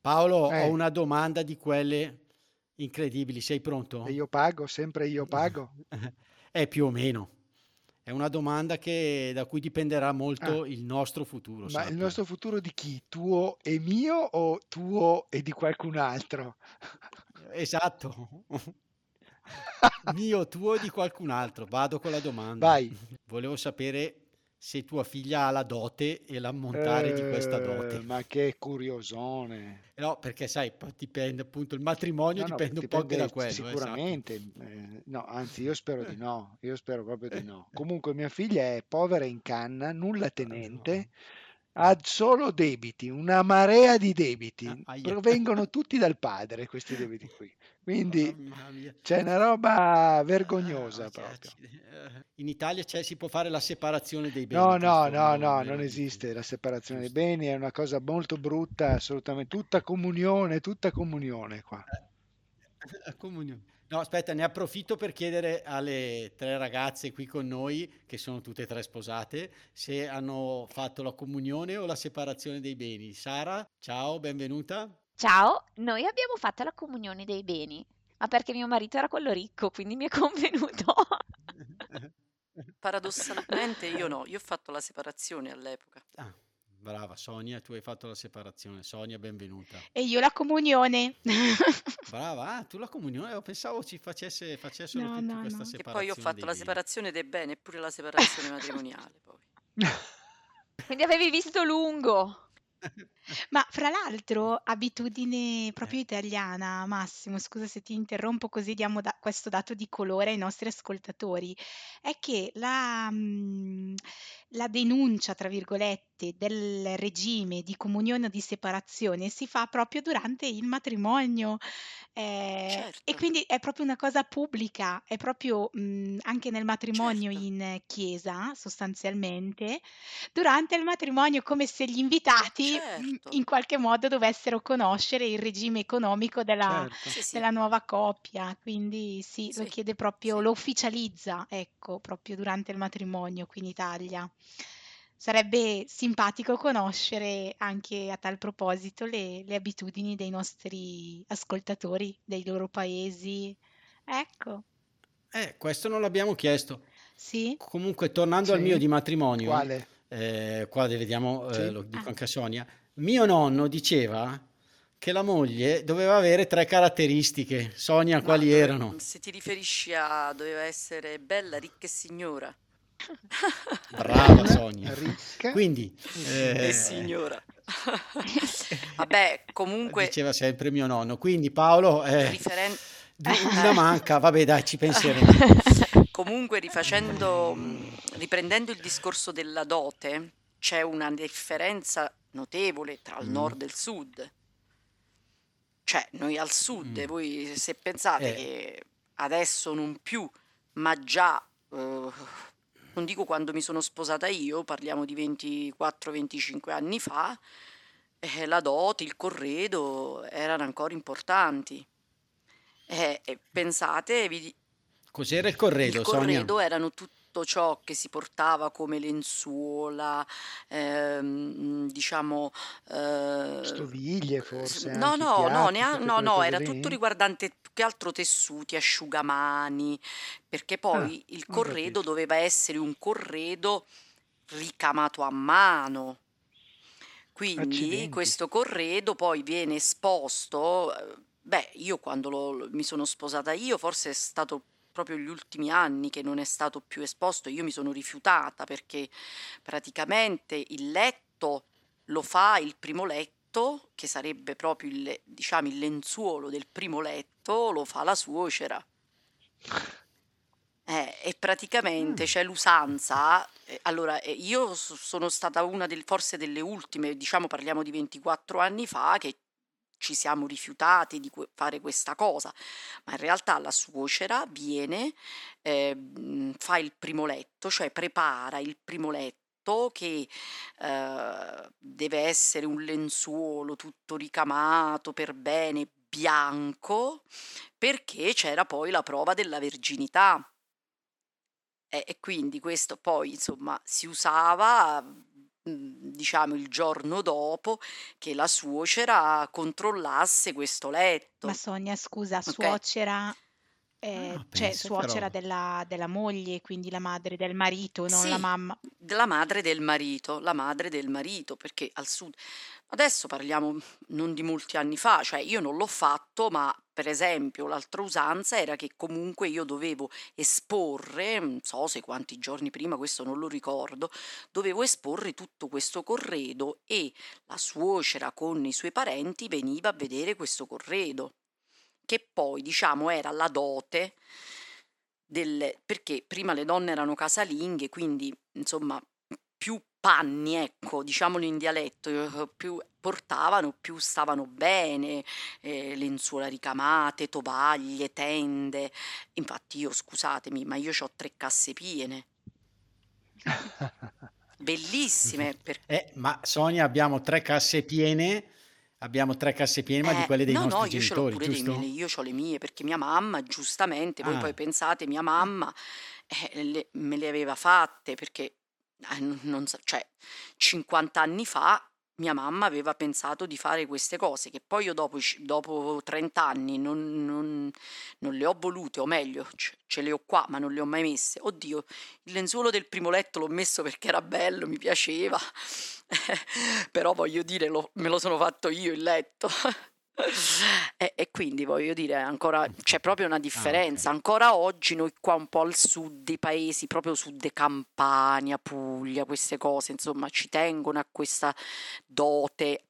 Paolo, Eh. ho una domanda di quelle incredibili. Sei pronto? E io pago, sempre io pago. Eh, più o meno. È una domanda che- da cui dipenderà molto Ah. il nostro futuro. Ma il sappia. nostro futuro di chi? Tuo e mio o tuo e di qualcun altro? Esatto. Mio, tuo e di qualcun altro. Vado con la domanda. Vai. Volevo sapere se tua figlia ha la dote e l'ammontare di questa Eh, dote. Ma che curiosone. No, perché sai, dipende appunto, il matrimonio No, no, dipende un po' anche dipende da quello. eh, sappi. Sicuramente, eh, no, anzi io spero di no, io spero proprio di no. Comunque mia figlia è povera in canna, nulla tenente, ha solo debiti, una marea di debiti, Ah, provengono tutti dal padre questi debiti qui. Quindi c'è una roba vergognosa Ah, cioè, proprio. Eh, In Italia c'è- si può fare la separazione dei beni. No, no, no, no, non esiste la separazione dei beni, è una cosa molto brutta, assolutamente, tutta comunione, tutta comunione qua. La comunione. No, aspetta, ne approfitto per chiedere alle tre ragazze qui con noi, che sono tutte e tre sposate, se hanno fatto la comunione o la separazione dei beni. Sara, ciao, benvenuta. Ciao, noi abbiamo fatto la comunione dei beni, ma perché mio marito era quello ricco, quindi mi è convenuto. Paradossalmente io no, io ho fatto la separazione all'epoca. Ah, brava Sonia, tu hai fatto la separazione. Sonia, benvenuta. E io la comunione. Brava, ah, tu la comunione, io pensavo ci facesse, facessero No, tutti no, questa no. Che separazione poi io ho fatto la separazione dei beni e pure la separazione matrimoniale poi. Quindi avevi visto lungo. Ma fra l'altro, abitudine proprio italiana, Massimo, scusa se ti interrompo così diamo da- questo dato di colore ai nostri ascoltatori, è che la, mm, la denuncia, tra virgolette, del regime di comunione o di separazione si fa proprio durante il matrimonio. Eh, e Certo. quindi è proprio una cosa pubblica, è proprio mm, anche nel matrimonio Certo. in chiesa, sostanzialmente, durante il matrimonio come se gli invitati mm, Certo. in qualche modo dovessero conoscere il regime economico della, Certo. Sì, sì. della nuova coppia. Quindi sì, lo Sì, chiede proprio, sì. lo ufficializza, ecco, proprio durante il matrimonio qui in Italia. Sarebbe simpatico conoscere anche a tal proposito le, le abitudini dei nostri ascoltatori, dei loro paesi. Ecco, Eh, questo non l'abbiamo chiesto. sì. Comunque, tornando al Sì? mio di matrimonio, Quale? eh, qua vediamo, eh, Sì? lo dico Ah. anche a Sonia, mio nonno diceva che la moglie doveva avere tre caratteristiche. Sonia, Ma quali dove- erano? Se ti riferisci a doveva essere bella, ricca e signora. Brava Sonia. Ricca. Quindi, E eh, signora. Vabbè, comunque diceva sempre mio nonno. Quindi Paolo, eh, riferen- una manca, vabbè dai, ci penseremo. Comunque, rifacendo, mh, riprendendo il discorso della dote, c'è una differenza notevole tra il Mm. nord e il sud. Cioè, noi al sud, Mm. voi se pensate Eh. che adesso non più, ma già, eh, non dico quando mi sono sposata io, parliamo di 24-25 anni fa, eh, la dote, il corredo erano ancora importanti. Eh, pensate, vi, Cos'era il corredo, il Sonia? corredo erano tutto ciò che si portava come lenzuola, ehm, diciamo... eh, Stoviglie forse, No, no, no, piatti, nea- tutte no, no, cose era lì? tutto riguardante più che altro tessuti, asciugamani, perché poi il ho corredo doveva essere un corredo ricamato a mano. Quindi Accidenti. questo corredo poi viene esposto. eh, Beh, io quando lo- mi sono sposata io, forse è stato proprio gli ultimi anni che non è stato più esposto. Io mi sono rifiutata perché praticamente il letto lo fa il primo letto, che sarebbe proprio il, diciamo, il lenzuolo del primo letto, lo fa la suocera. Eh, e praticamente Mm. c'è l'usanza. eh, allora, eh, io so- sono stata una del, forse delle ultime, diciamo parliamo di 24 anni fa, che ci siamo rifiutati di fare questa cosa, ma in realtà la suocera viene, eh, fa il primo letto, cioè prepara il primo letto che eh, deve essere un lenzuolo tutto ricamato per bene, bianco, perché c'era poi la prova della verginità. E, e quindi questo poi insomma si usava diciamo il giorno dopo che la suocera controllasse questo letto. Ma Sonia, scusa, okay. suocera, eh, ah, cioè suocera della, della, moglie, quindi la madre del marito, non sì, la mamma. La madre del marito, la madre del marito, perché al sud Adesso parliamo non di molti anni fa, cioè io non l'ho fatto, ma per esempio l'altra usanza era che comunque io dovevo esporre, non so se quanti giorni prima, questo non lo ricordo, dovevo esporre tutto questo corredo e la suocera con i suoi parenti veniva a vedere questo corredo, che poi diciamo era la dote del, perché prima le donne erano casalinghe, quindi insomma più panni, ecco, diciamolo in dialetto, più portavano, più stavano bene, eh, lenzuola ricamate, tovaglie, tende. Infatti io, scusatemi, ma io ho tre casse piene. Bellissime. Per... Eh, ma Sonia abbiamo tre casse piene, abbiamo tre casse piene, ma di eh, quelle dei no, nostri no, io genitori, pure giusto? Miei, io ho le mie, perché mia mamma, giustamente, voi ah. poi pensate, mia mamma eh, le, me le aveva fatte, perché eh, non so, cioè 50 anni fa mia mamma aveva pensato di fare queste cose che poi io dopo, dopo 30 anni non, non, non, le ho volute, o meglio, ce, le ho qua, ma non le ho mai messe. Oddio, il lenzuolo del primo letto l'ho messo perché era bello, mi piaceva, però voglio dire, lo, me lo sono fatto io il letto. E, e, quindi voglio dire, ancora c'è proprio una differenza. Ah, okay. Ancora oggi noi qua un po' al sud dei paesi, proprio sud Campania, Puglia, queste cose, insomma, ci tengono a questa dote.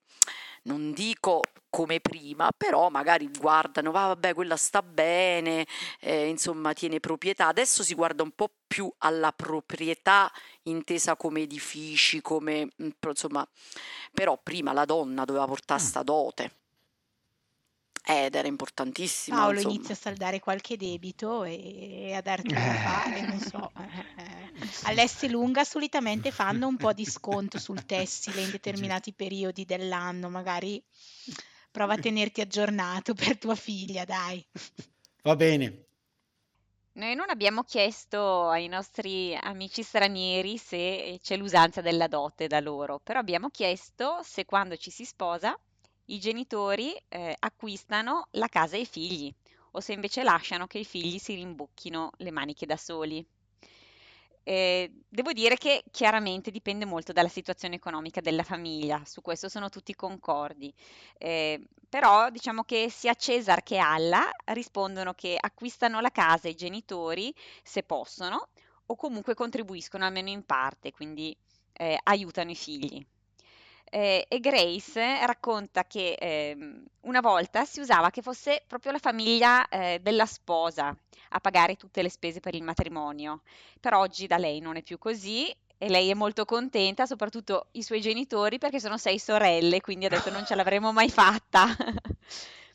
Non dico come prima, però magari guardano, va vabbè, quella sta bene, eh, insomma, tiene proprietà. Adesso si guarda un po' più alla proprietà intesa come edifici, come mm, insomma, però prima la donna doveva portare mm. sta dote. Ed era importantissimo. Paolo insomma. inizia a saldare qualche debito e a darti da fare, non so. Eh, eh. All'S lunga solitamente fanno un po' di sconto sul tessile in determinati periodi dell'anno, magari prova a tenerti aggiornato per tua figlia, dai. Va bene. Noi non abbiamo chiesto ai nostri amici stranieri se c'è l'usanza della dote da loro, però abbiamo chiesto se quando ci si sposa i genitori eh, acquistano la casa ai figli o se invece lasciano che i figli si rimbocchino le maniche da soli. Eh, devo dire che chiaramente dipende molto dalla situazione economica della famiglia, su questo sono tutti concordi, eh, però diciamo che sia Cesar che Alla rispondono che acquistano la casa i genitori se possono o comunque contribuiscono almeno in parte, quindi eh, aiutano i figli. Eh, e Grace racconta che eh, una volta si usava che fosse proprio la famiglia eh, della sposa a pagare tutte le spese per il matrimonio. Per oggi da lei non è più così e lei è molto contenta, soprattutto i suoi genitori perché sono sei sorelle, quindi ha detto non ce l'avremmo mai fatta.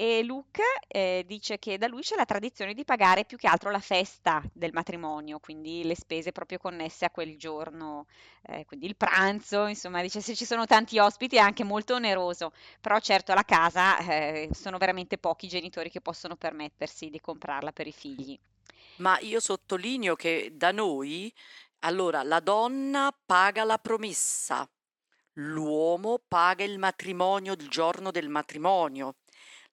E Luke eh, dice che da lui c'è la tradizione di pagare più che altro la festa del matrimonio, quindi le spese proprio connesse a quel giorno, eh, quindi il pranzo, insomma, dice se ci sono tanti ospiti è anche molto oneroso, però certo la casa eh, sono veramente pochi i genitori che possono permettersi di comprarla per i figli. Ma io sottolineo che da noi, allora, la donna paga la promessa, l'uomo paga il matrimonio il giorno del matrimonio.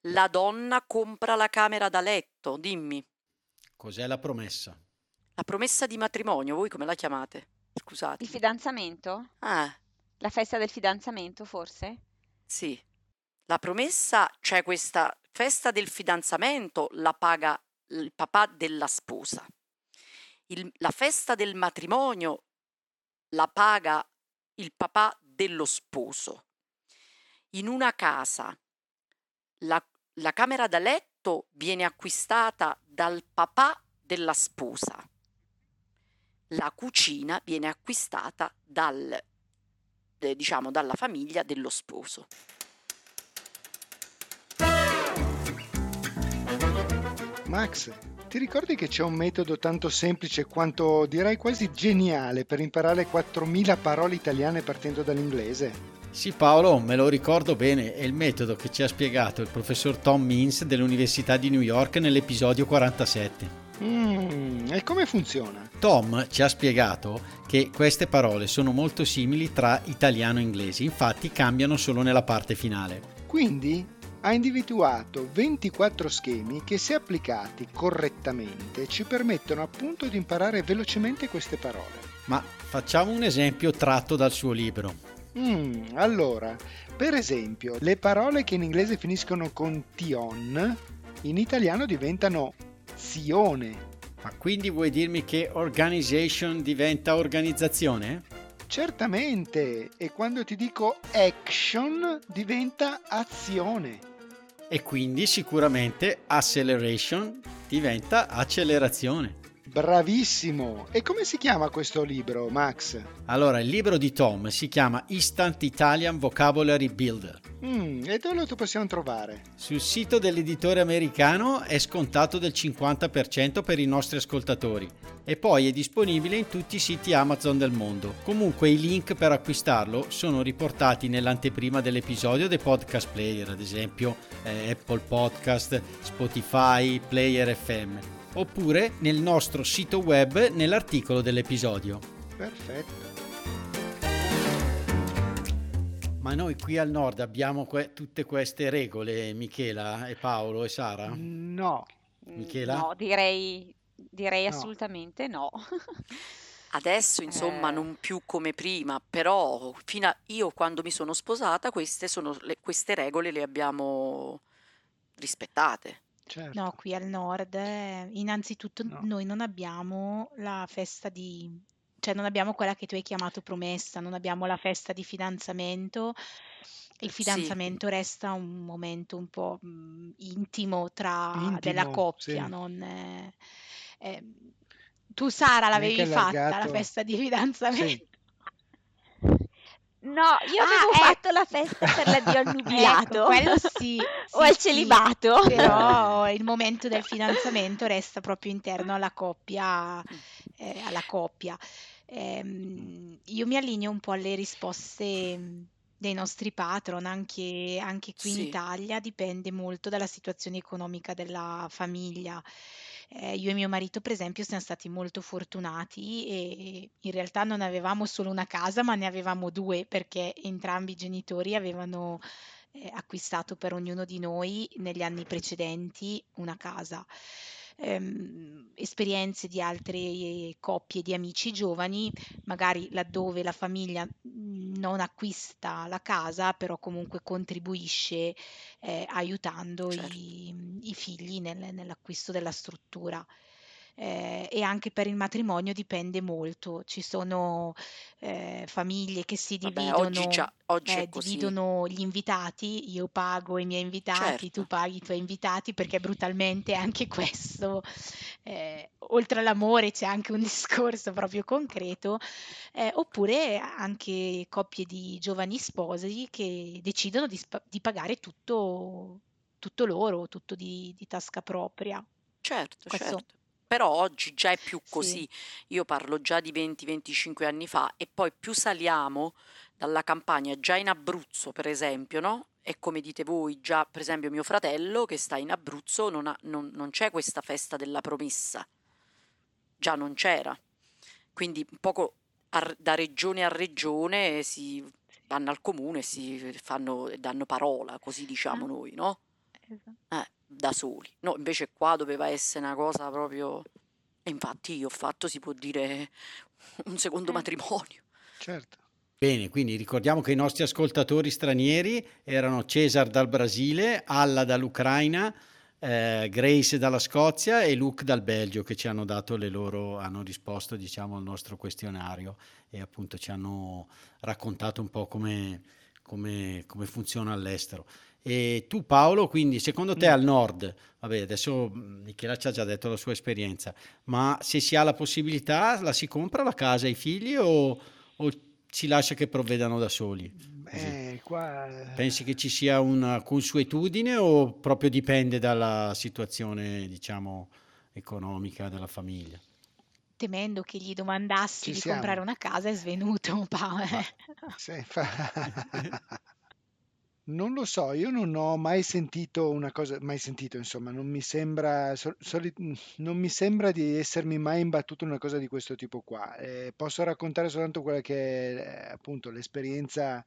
La donna compra la camera da letto, dimmi. Cos'è la promessa? La promessa di matrimonio, voi come la chiamate? Scusate. Il fidanzamento? Ah. La festa del fidanzamento, forse? Sì. La promessa, cioè questa festa del fidanzamento, la paga il papà della sposa. Il, la festa del matrimonio la paga il papà dello sposo. In una casa la, la camera da letto viene acquistata dal papà della sposa, la cucina viene acquistata dal, eh, diciamo, dalla famiglia dello sposo. Max, ti ricordi che c'è un metodo tanto semplice quanto direi quasi geniale per imparare 4.000 parole italiane partendo dall'inglese? Sì Paolo, me lo ricordo bene, è il metodo che ci ha spiegato il professor Tom Means dell'Università di New York nell'episodio 47. Mm, e come funziona? Tom ci ha spiegato che queste parole sono molto simili tra italiano e inglese, infatti cambiano solo nella parte finale. Quindi ha individuato 24 schemi che se applicati correttamente ci permettono appunto di imparare velocemente queste parole. Ma facciamo un esempio tratto dal suo libro. Mm, allora, per esempio, le parole che in inglese finiscono con tion in italiano diventano zione. Ma quindi vuoi dirmi che organization diventa organizzazione? Certamente, e quando ti dico action diventa azione. E quindi sicuramente acceleration diventa accelerazione. Bravissimo! E come si chiama questo libro, Max? Allora, il libro di Tom si chiama Instant Italian Vocabulary Builder. Mm, e dove lo possiamo trovare? Sul sito dell'editore americano è scontato del 50% per i nostri ascoltatori e poi è disponibile in tutti i siti Amazon del mondo. Comunque i link per acquistarlo sono riportati nell'anteprima dell'episodio dei podcast player, ad esempio eh, Apple Podcast, Spotify, Player FM oppure nel nostro sito web nell'articolo dell'episodio. Perfetto. Ma noi qui al nord abbiamo que- tutte queste regole, Michela e Paolo e Sara? No. Michela? No, direi, direi No. assolutamente no. Adesso, insomma, Eh. non più come prima, però fino a io quando mi sono sposata, queste, sono le- queste regole le abbiamo rispettate. Certo. No, qui al nord, eh, innanzitutto No. noi non abbiamo la festa di, cioè non abbiamo quella che tu hai chiamato promessa, non abbiamo la festa di fidanzamento. Il Sì. fidanzamento resta un momento un po' mm, intimo tra della Intimo, coppia, sì. non eh, tu Sara l'avevi fatta la allargato. festa di fidanzamento? Sì. No, io Ah, avevo ecco. fatto la festa per l'addio al nubilato Ecco, quello sì, o sì, al sì. celibato. Però il momento del fidanzamento resta proprio interno alla coppia, eh, alla coppia. Ehm, io mi allineo un po' alle risposte mh, dei nostri patron, anche, anche qui in Sì. Italia dipende molto dalla situazione economica della famiglia. Eh, io e mio marito, per esempio, siamo stati molto fortunati e in realtà non avevamo solo una casa, ma ne avevamo due perché entrambi i genitori avevano eh, acquistato per ognuno di noi negli anni precedenti una casa. Ehm, esperienze di altre coppie di amici giovani, magari laddove la famiglia mh, non acquista la casa, però comunque contribuisce eh, aiutando Certo. i, i figli nel- nell'acquisto della struttura. Eh, e anche per il matrimonio dipende molto. Ci sono eh, famiglie che si Vabbè, oggi dividono già, oggi eh, dividono gli invitati, io pago i miei invitati, tu Certo. paghi i tuoi invitati, perché brutalmente anche questo, eh, oltre all'amore c'è anche un discorso proprio concreto, eh, oppure anche coppie di giovani sposi che decidono di, spa- di pagare tutto, tutto loro, tutto di, di tasca propria. Certo, Questo certo. Però oggi già è più sì, così. Io parlo già di 20-25 anni fa e poi più saliamo dalla campagna, già in Abruzzo, per esempio, no? E come dite voi, già per esempio mio fratello che sta in Abruzzo non, ha- non- non c'è questa festa della promessa, già non c'era. Quindi un poco a- da regione a regione si vanno al comune e si fanno, danno parola, così diciamo Ah, noi, no? Esatto. Eh, da soli. No, invece qua doveva essere una cosa proprio... E infatti io ho fatto, si può dire, un secondo Eh. matrimonio. Certo. Bene, quindi ricordiamo che i nostri ascoltatori stranieri erano Cesar dal Brasile, Alla dall'Ucraina, eh, Grace dalla Scozia e Luke dal Belgio che ci hanno dato le loro, hanno risposto diciamo al nostro questionario e appunto ci hanno raccontato un po' come, come, come funziona all'estero. E tu Paolo, quindi secondo te Mm. al nord, vabbè adesso mh, Michela ci ha già detto la sua esperienza, ma se si ha la possibilità la si compra la casa ai figli o, o si lascia che provvedano da soli? Eh, e qua... Pensi che ci sia una consuetudine o proprio dipende dalla situazione, diciamo, economica della famiglia? Temendo che gli domandassi Ci di siamo. comprare una casa è svenuto, Paolo. Ma se fa- Non lo so, io non ho mai sentito una cosa, mai sentito, insomma, non mi sembra, so- soli- non mi sembra di essermi mai imbattuto in una cosa di questo tipo qua. Eh, posso raccontare soltanto quella che è eh, appunto l'esperienza.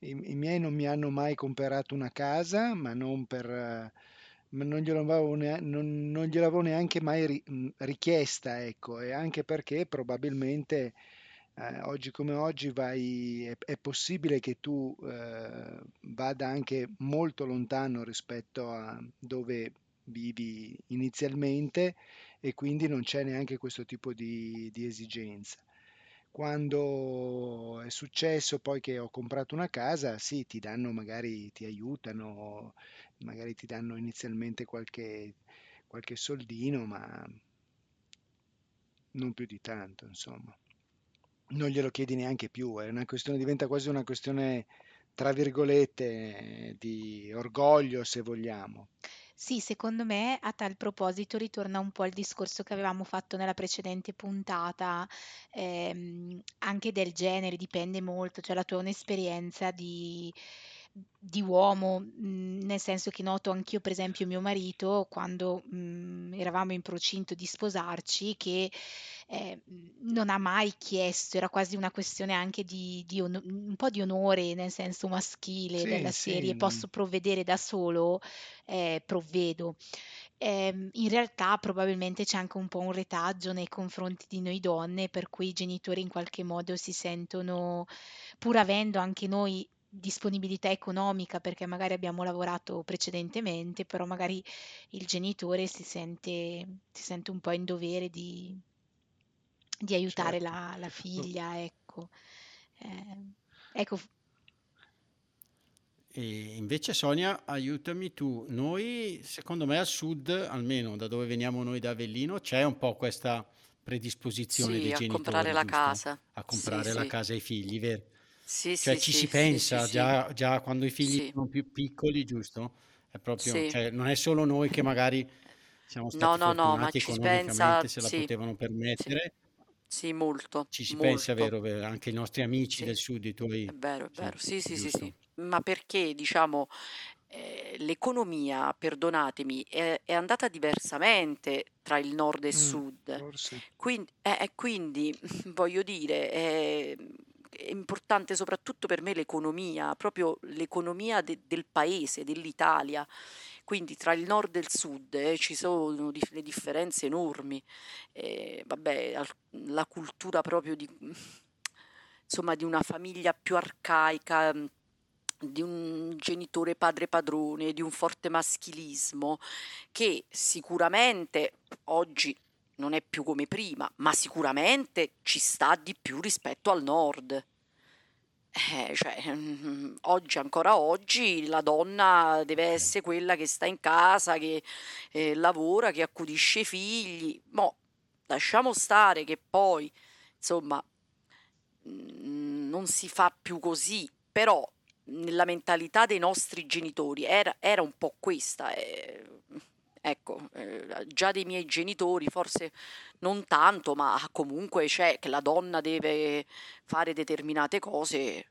I, i miei non mi hanno mai comprato una casa, ma non per, eh, non gliel'avevo nea- non- non neanche mai ri- richiesta, ecco, e anche perché probabilmente eh, oggi come oggi vai, è, è possibile che tu eh, vada anche molto lontano rispetto a dove vivi inizialmente e quindi non c'è neanche questo tipo di, di esigenza. Quando è successo poi che ho comprato una casa, sì, ti danno, magari ti aiutano, magari ti danno inizialmente qualche, qualche soldino, ma non più di tanto, insomma non glielo chiedi neanche più, è una questione, diventa quasi una questione, tra virgolette, di orgoglio, se vogliamo. Sì, secondo me a tal proposito ritorna un po' il discorso che avevamo fatto nella precedente puntata, ehm, anche del genere, dipende molto, cioè la tua un'esperienza di, di uomo, mh, nel senso che noto anch'io, per esempio, mio marito, quando mh, eravamo in procinto di sposarci, che eh, non ha mai chiesto, era quasi una questione anche di, di ono- un po' di onore, nel senso maschile Sì, della sì, serie, posso provvedere da solo, eh, provvedo. Ehm, in realtà probabilmente c'è anche un po' un retaggio nei confronti di noi donne, per cui i genitori in qualche modo si sentono, pur avendo anche noi disponibilità economica perché magari abbiamo lavorato precedentemente, però magari il genitore si sente, si sente un po' in dovere di, di aiutare certo. la, la figlia, ecco. Eh, ecco, E invece Sonia, aiutami tu, noi secondo me al sud, almeno da dove veniamo noi da Avellino, c'è un po' questa predisposizione Sì, dei a comprare la giusto? casa. A Sì, comprare la sì. casa ai figli, vero? Sì, Cioè sì, ci sì, si pensa già, già quando i figli sono più piccoli, giusto? È proprio, cioè non è solo noi che magari siamo No, stati no, no, ma fortunati ci si economicamente, pensa, se la sì, potevano sì, permettere, sì, molto, ci si pensa, molto. vero, vero, anche i nostri amici Sì, del sud, i è tuoi, vero, è sì, vero. Sì, sì, sì, sì. giusto? Ma perché, diciamo, eh, l'economia, perdonatemi, è, è andata diversamente tra il nord e il Mm, sud. forse. Quindi, eh, eh, quindi voglio dire, è, è importante soprattutto per me l'economia, proprio l'economia de- del paese, dell'Italia. Quindi tra il nord e il sud eh, ci sono dif- le differenze enormi. Eh, vabbè, la cultura proprio di, insomma, di una famiglia più arcaica, di un genitore padre padrone, di un forte maschilismo, che sicuramente oggi non è più come prima, ma sicuramente ci sta di più rispetto al nord. Eh, cioè, mm, oggi, ancora oggi, la donna deve essere quella che sta in casa, che eh, lavora, che accudisce i figli. Mo, lasciamo stare che poi, insomma, mm, non si fa più così, però nella mentalità dei nostri genitori era, era un po' questa. eh, ecco, eh, già dei miei genitori, forse non tanto, ma comunque c'è che la donna deve fare determinate cose,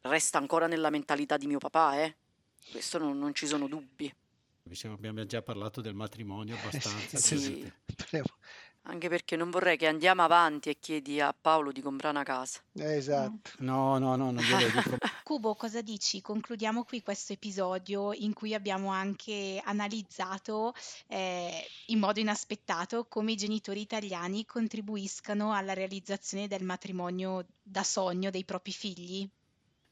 resta ancora nella mentalità di mio papà, eh. Questo non, non ci sono dubbi. Visto che abbiamo già parlato del matrimonio abbastanza, Sì, Sì. Anche perché non vorrei che andiamo avanti e chiedi a Paolo di comprare una casa. Eh, Esatto. No, no, no, non glielo dico. Cubo, cosa dici? Concludiamo qui questo episodio in cui abbiamo anche analizzato eh, in modo inaspettato come i genitori italiani contribuiscano alla realizzazione del matrimonio da sogno dei propri figli.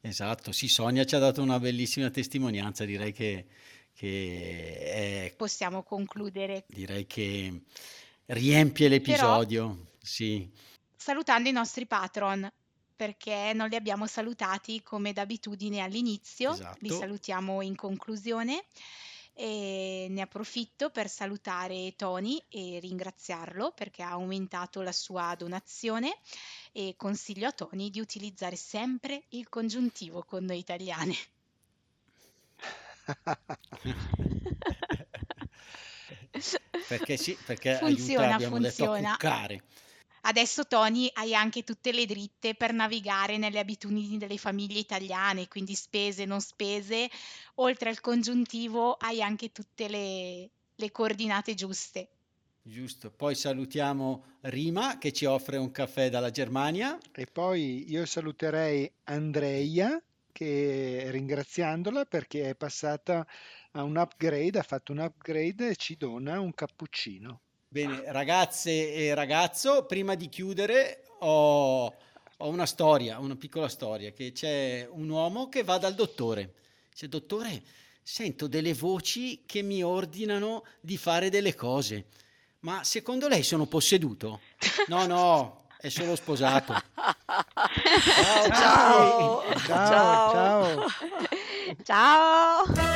Esatto, sì, Sonia ci ha dato una bellissima testimonianza, direi che, che è, Possiamo concludere direi che riempie però l'episodio, sì. salutando i nostri patron perché non li abbiamo salutati come d'abitudine all'inizio, li Esatto. salutiamo in conclusione. E ne approfitto per salutare Tony e ringraziarlo perché ha aumentato la sua donazione e consiglio a Tony di utilizzare sempre il congiuntivo con noi italiane. perché sì, perché Funziona, aiuta, abbiamo detto, a funziona. cuccare. Adesso Tony hai anche tutte le dritte per navigare nelle abitudini delle famiglie italiane, quindi spese, non spese. Oltre al congiuntivo hai anche tutte le, le coordinate giuste. Giusto, poi salutiamo Rima che ci offre un caffè dalla Germania. E poi io saluterei Andreia che ringraziandola perché è passata a un upgrade, ha fatto un upgrade e ci dona un cappuccino. Bene, ragazze e ragazzo, prima di chiudere ho, ho una storia, una piccola storia, che c'è un uomo che va dal dottore. Dice, dottore, sento delle voci che mi ordinano di fare delle cose, ma secondo lei sono posseduto? No, no, è solo sposato. Ciao. Ciao, Ciao. ciao. Ciao!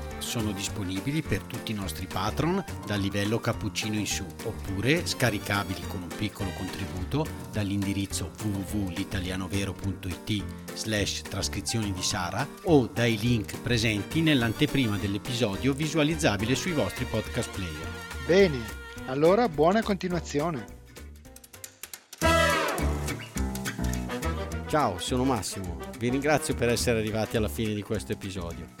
Sono disponibili per tutti i nostri patron dal livello cappuccino in su, oppure scaricabili con un piccolo contributo dall'indirizzo www.litalianovero.it slash trascrizioni di Sara o dai link presenti nell'anteprima dell'episodio visualizzabile sui vostri podcast player. Bene, allora buona continuazione. Ciao, sono Massimo. Vi ringrazio per essere arrivati alla fine di questo episodio.